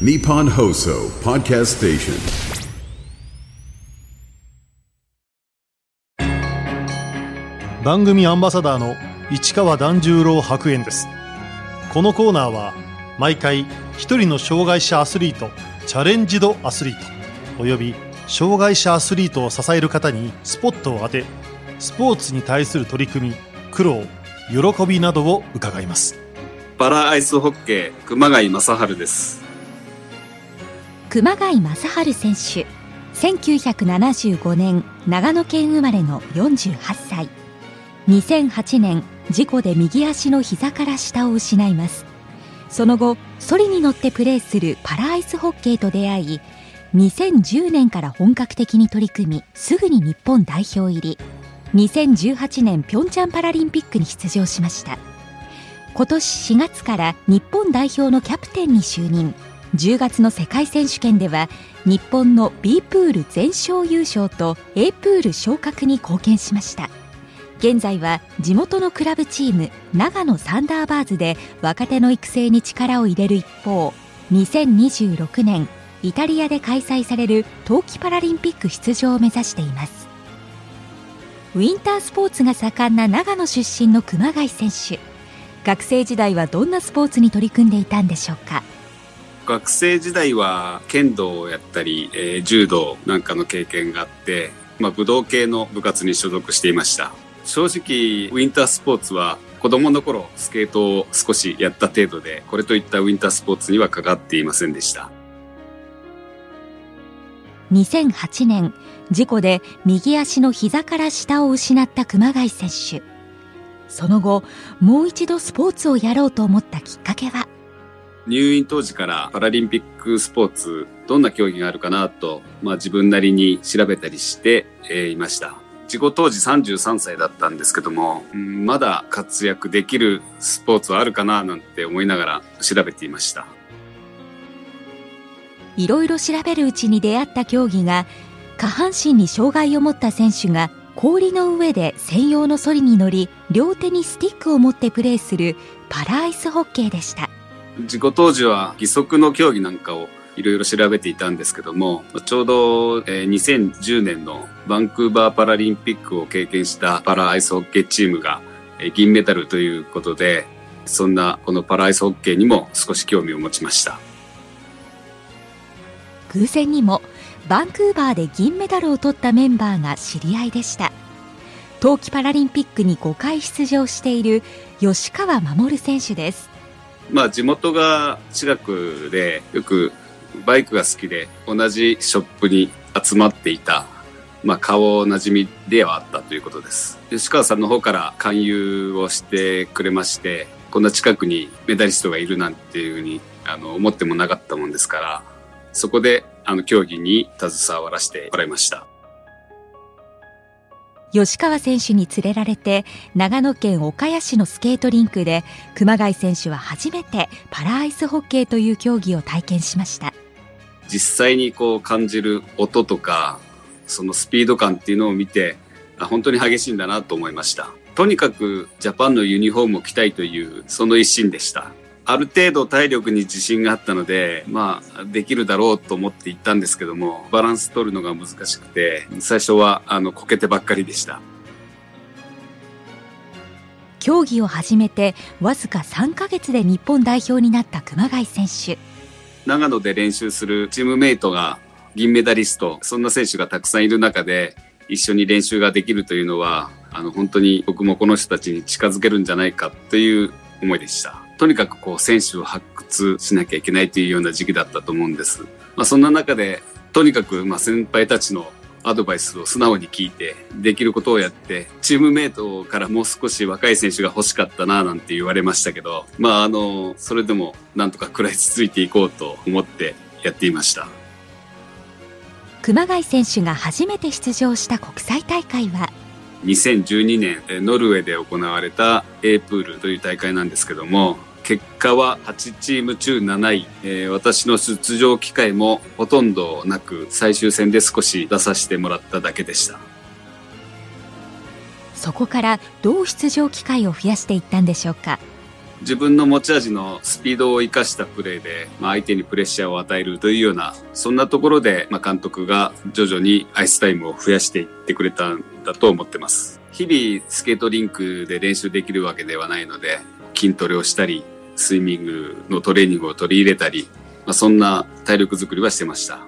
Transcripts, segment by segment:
Nippon Hoso Podcast Station. 番組アンバサダーの市川團十郎白猿です。このコーナーは毎回一人の障害者アスリートチャレンジドアスリートおよび障害者アスリートを支える方にスポットを当てスポーツに対する取り組み苦労喜びなどを伺います。パラアイスホッケー熊谷正治です熊谷正治選手。1975年長野県生まれの48歳。2008年事故で右足の膝から下を失います。その後ソリに乗ってプレーするパラアイスホッケーと出会い2010年から本格的に取り組みすぐに日本代表入り。2018年ピョンチャンパラリンピックに出場しました。今年4月から日本代表のキャプテンに就任。10月の世界選手権では日本の B プール全勝優勝と A プール昇格に貢献しました。現在は地元のクラブチーム長野サンダーバーズで若手の育成に力を入れる一方2026年イタリアで開催される冬季パラリンピック出場を目指しています。ウィンタースポーツが盛んな長野出身の熊谷選手。学生時代はどんなスポーツに取り組んでいたんでしょうか？学生時代は剣道をやったり、えー、柔道なんかの経験があって、まあ、武道系の部活に所属していました。正直ウィンタースポーツは子供の頃スケートを少しやった程度でこれといったウィンタースポーツにはかかっていませんでした。2008年事故で右足の膝から下を失った熊谷選手。その後もう一度スポーツをやろうと思ったきっかけは入院当時からパラリンピックスポーツどんな競技があるかなと、まあ、自分なりに調べたりして、えー、いました。事故当時33歳だったんですけども、まだ活躍できるスポーツはあるかななんて思いながら調べていました。いろいろ調べるうちに出会った競技が下半身に障害を持った選手が氷の上で専用のソリに乗り両手にスティックを持ってプレーするパラアイスホッケーでした。事故当時は義足の競技なんかをいろいろ調べていたんですけどもちょうど2010年のバンクーバーパラリンピックを経験したパラアイスホッケーチームが銀メダルということでそんなこのパラアイスホッケーにも少し興味を持ちました。偶然にもバンクーバーで銀メダルを取ったメンバーが知り合いでした。冬季パラリンピックに5回出場している吉川守選手です。まあ地元が近くでよくバイクが好きで同じショップに集まっていたまあ顔なじみではあったということです。吉川さんの方から勧誘をしてくれましてこんな近くにメダリストがいるなんていうふうにあの思ってもなかったもんですからそこであの競技に携わらせてもらいました。吉川選手に連れられて長野県岡谷市のスケートリンクで熊谷選手は初めてパラアイスホッケーという競技を体験しました。実際にこう感じる音とかそのスピード感っていうのを見て本当に激しいんだなと思いました。とにかくジャパンのユニフォームを着たいというその一心でした。ある程度体力に自信があったので、まあ、できるだろうと思って行ったんですけども、バランス取るのが難しくて、最初は、あの、こけてばっかりでした。競技を始めて、わずか3ヶ月で日本代表になった熊谷選手。長野で練習するチームメイトが銀メダリスト、そんな選手がたくさんいる中で、一緒に練習ができるというのは、あの、本当に僕もこの人たちに近づけるんじゃないかという思いでした。とにかくこう選手を発掘しなきゃいけないというような時期だったと思うんです。まあそんな中で、とにかくまあ先輩たちのアドバイスを素直に聞いて、できることをやって、チームメイトからもう少し若い選手が欲しかったななんて言われましたけど、まああの、それでもなんとか食らいついていこうと思ってやっていました。熊谷選手が初めて出場した国際大会は、2012年ノルウェーで行われた A プールという大会なんですけども結果は8チーム中7位、えー、私の出場機会もほとんどなく最終戦で少し出させてもらっただけでした。そこからどう出場機会を増やしていったんでしょうか？自分の持ち味のスピードを生かしたプレーで、まあ、相手にプレッシャーを与えるというような、そんなところで、まあ、監督が徐々にアイスタイムを増やしていってくれたんだと思ってます。日々スケートリンクで練習できるわけではないので、筋トレをしたり、スイミングのトレーニングを取り入れたり、まあ、そんな体力づくりはしてました。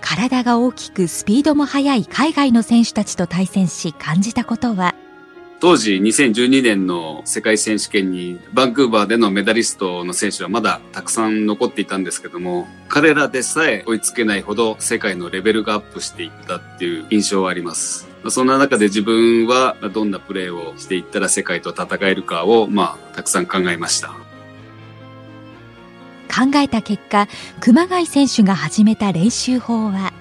体が大きくスピードも速い海外の選手たちと対戦し感じたことは？当時2012年の世界選手権にバンクーバーでのメダリストの選手はまだたくさん残っていたんですけども彼らでさえ追いつけないほど世界のレベルがアップしていったっていう印象はあります。そんな中で自分はどんなプレーをしていったら世界と戦えるかをまあたくさん考えました。考えた結果、熊谷選手が始めた練習法は？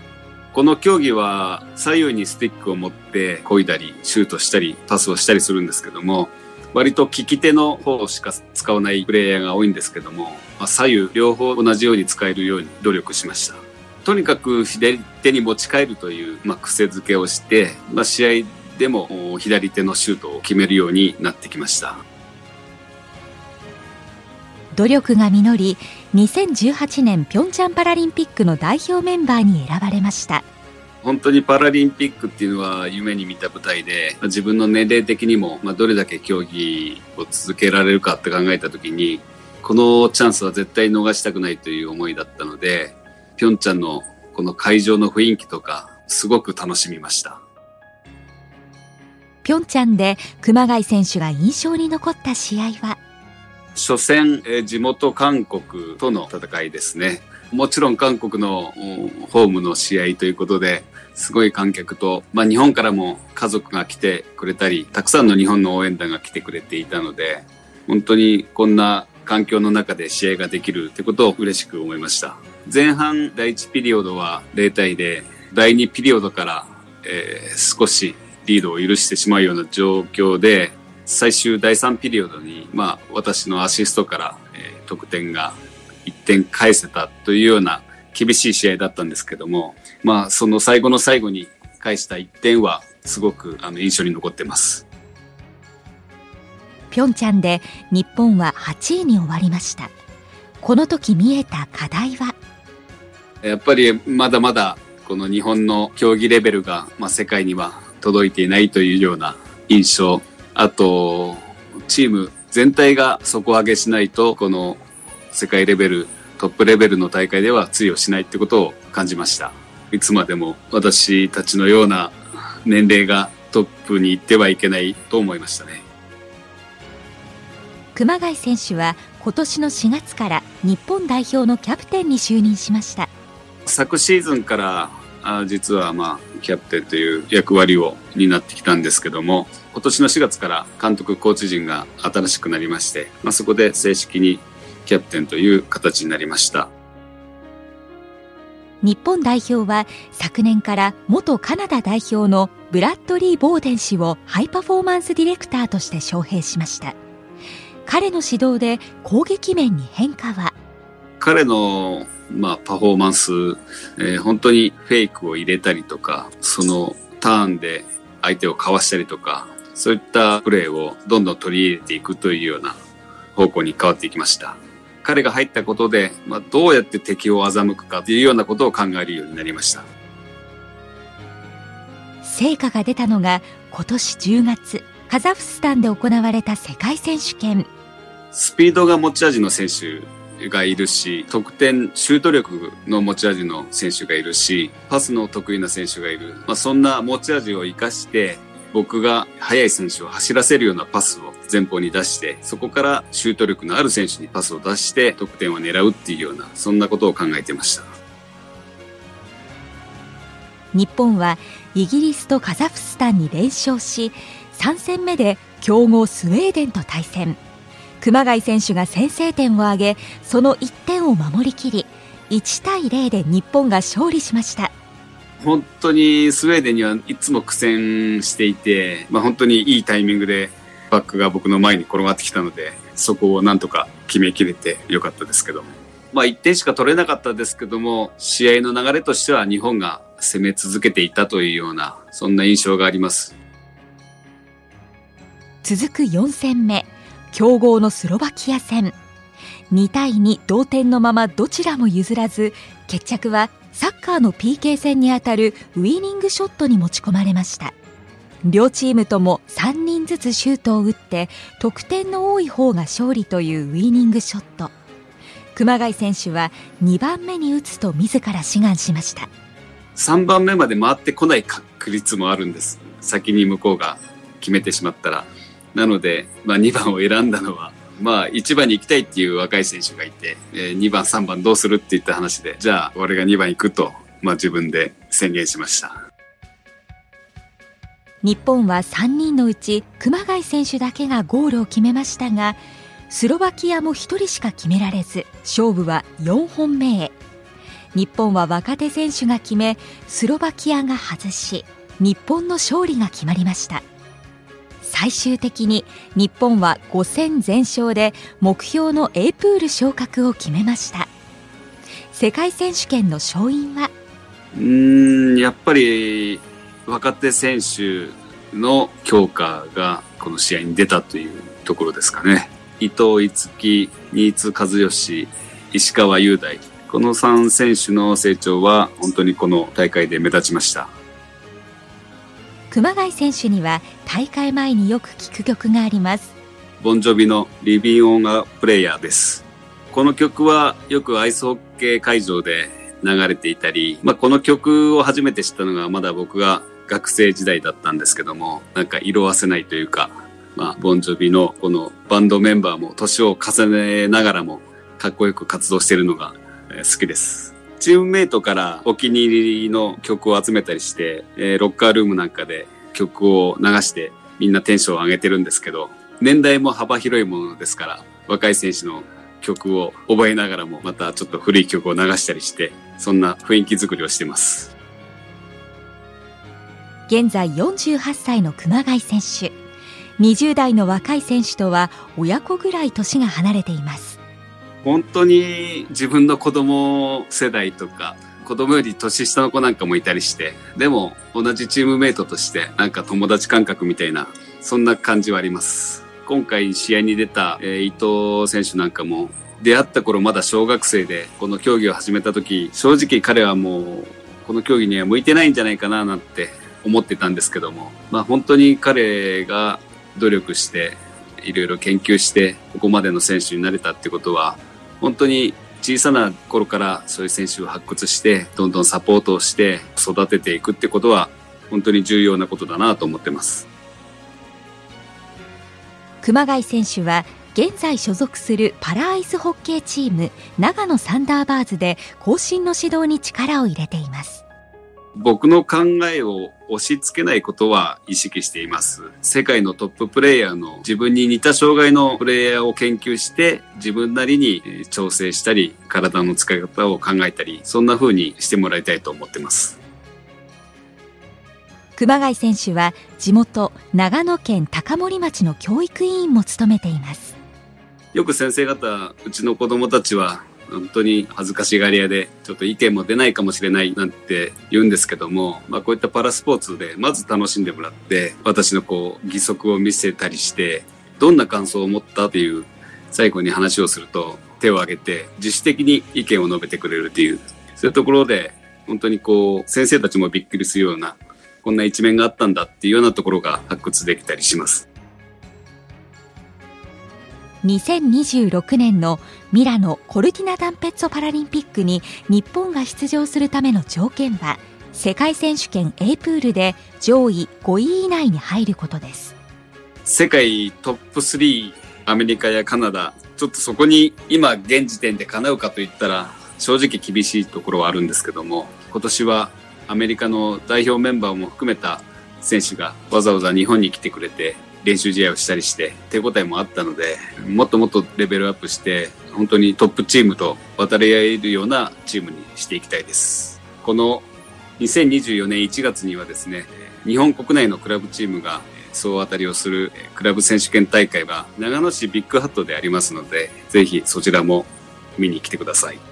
この競技は左右にスティックを持って漕いだり、シュートしたり、パスをしたりするんですけども、割と利き手の方しか使わないプレイヤーが多いんですけども、まあ、左右両方同じように使えるように努力しました。とにかく左手に持ち帰るという、まあ、癖づけをして、まあ、試合でも左手のシュートを決めるようになってきました。努力が実り2018年ピョンチャンパラリンピックの代表メンバーに選ばれました本当にパラリンピックっていうのは夢に見た舞台で自分の年齢的にもどれだけ競技を続けられるかって考えた時にこのチャンスは絶対逃したくないという思いだったのでピョンチャンのこの会場の雰囲気とかすごく楽しみましたピョンチャンで熊谷選手が印象に残った試合は？初戦、え地元韓国との戦いですね。もちろん韓国のホームの試合ということで、すごい観客と、まあ日本からも家族が来てくれたり、たくさんの日本の応援団が来てくれていたので、本当にこんな環境の中で試合ができるってことを嬉しく思いました。前半第1ピリオドは0対で、第2ピリオドから、えー、少しリードを許してしまうような状況で、最終第3ピリオドに、まあ、私のアシストから、えー、得点が1点返せたというような厳しい試合だったんですけども、まあ、その最後の最後に返した1点はすごくあの印象に残ってます。ピョンチャンで日本は8位に終わりました。この時見えた課題は？やっぱりまだまだこの日本の競技レベルが、まあ、世界には届いていないというような印象あと、チーム全体が底上げしないと、この世界レベル、トップレベルの大会では通用しないってことを感じました。いつまでも私たちのような年齢がトップに行ってはいけないと思いましたね。熊谷選手は今年の4月から日本代表のキャプテンに就任しました。昨シーズンからあ実はまあキャプテンという役割を担ってきたんですけども今年の4月から監督コーチ陣が新しくなりまして、まあ、そこで正式にキャプテンという形になりました。日本代表は昨年から元カナダ代表のブラッドリー・ボーデン氏をハイパフォーマンスディレクターとして招聘しました。彼の指導で攻撃面に変化は？彼のまあ、パフォーマンス、えー、本当にフェイクを入れたりとか、そのターンで相手をかわしたりとか、そういったプレーをどんどん取り入れていくというような方向に変わっていきました。彼が入ったことで、まあ、どうやって敵を欺くかというようなことを考えるようになりました。成果が出たのが今年10月、カザフスタンで行われた世界選手権。スピードが持ち味の選手がいるし、得点、シュート力の持ち味の選手がいるし、パスの得意な選手がいる。まあ、そんな持ち味を活かして、僕が速い選手を走らせるようなパスを前方に出して、そこからシュート力のある選手にパスを出して得点を狙うっていうような、そんなことを考えてました。日本はイギリスとカザフスタンに連勝し、3戦目で強豪スウェーデンと対戦。熊谷選手が先制点を挙げその1点を守りきり1対0で日本が勝利しました。本当にスウェーデンにはいつも苦戦していて、まあ、本当にいいタイミングでバックが僕の前に転がってきたのでそこをなんとか決めきれてよかったですけどまあ1点しか取れなかったですけども試合の流れとしては日本が攻め続けていたというようなそんな印象があります。続く4戦目強豪のスロバキア戦。2対2同点のままどちらも譲らず決着はサッカーの PK 戦にあたるウィニングショットに持ち込まれました。両チームとも3人ずつシュートを打って得点の多い方が勝利というウィニングショット。熊谷選手は2番目に打つと自ら志願しました。3番目まで回ってこない確率もあるんです。先に向こうが決めてしまったら。なので、まあ、2番を選んだのはまあ、1番に行きたいっていう若い選手がいて、えー、2番、3番どうするって言った話で、じゃあ、俺が2番行くと、まあ、自分で宣言しました。日本は3人のうち熊谷選手だけがゴールを決めましたがスロバキアも1人しか決められず勝負は4本目へ日本は若手選手が決めスロバキアが外し日本の勝利が決まりました最終的に日本は5戦全勝で目標の A プール昇格を決めました世界選手権の勝因は？うんやっぱり若手選手の強化がこの試合に出たというところですかね。伊藤逸木、新津和義、石川雄大。この3選手の成長は本当にこの大会で目立ちました。熊谷選手には大会前によく聴く曲があります。ボンジョビのリビンオンガプレイヤーです。この曲はよくアイスホッケー会場で流れていたり、まあ、この曲を初めて知ったのがまだ僕が学生時代だったんですけども、なんか色あせないというか、まあ、ボンジョビのこのバンドメンバーも年を重ねながらもかっこよく活動しているのが好きです。チームメイトからお気に入りの曲を集めたりして、えー、ロッカールームなんかで曲を流してみんなテンションを上げてるんですけど、年代も幅広いものですから、若い選手の曲を覚えながらもまたちょっと古い曲を流したりして、そんな雰囲気作りをしてます。現在48歳の熊谷選手20代の若い選手とは親子ぐらい年が離れています本当に自分の子供世代とか子供より年下の子なんかもいたりしてでも同じチームメイトとしてなんか友達感覚みたいなそんな感じはあります。今回試合に出た、え、伊藤選手なんかも出会った頃まだ小学生でこの競技を始めた時正直彼はもうこの競技には向いてないんじゃないかななんて思ってたんですけども、まあ、本当に彼が努力していろいろ研究してここまでの選手になれたってことは本当に小さな頃からそういう選手を発掘してどんどんサポートをして育てていくってことは本当に重要なことだなと思ってます。熊谷選手は現在所属するパラアイスホッケーチーム長野サンダーバーズで後進の指導に力を入れています。僕の考えを押し付けないことは意識しています。世界のトッププレイヤーの自分に似た障害のプレイヤーを研究して自分なりに調整したり体の使い方を考えたりそんな風にしてもらいたいと思ってます。熊谷選手は地元長野県高森町の教育委員も務めています。よく先生方、うちの子供たちは本当に恥ずかしがり屋で、ちょっと意見も出ないかもしれないなんて言うんですけども、まあこういったパラスポーツでまず楽しんでもらって、私のこう義足を見せたりして、どんな感想を持ったっていう最後に話をすると手を挙げて自主的に意見を述べてくれるっていう、そういうところで本当にこう先生たちもびっくりするような、こんな一面があったんだっていうようなところが発掘できたりします。2026年のミラノ・コルティナダンペッツォパラリンピックに日本が出場するための条件は世界選手権 A プールで上位5位以内に入ることです。世界トップ3アメリカやカナダ。ちょっとそこに今現時点で叶うかといったら正直厳しいところはあるんですけども今年はアメリカの代表メンバーも含めた選手がわざわざ日本に来てくれて練習試合をしたりして手応えもあったのでもっともっとレベルアップして本当にトップチームと渡り合えるようなチームにしていきたいです。この2024年1月にはですね日本国内のクラブチームが総当たりをするクラブ選手権大会は長野市ビッグハットでありますのでぜひそちらも見に来てください。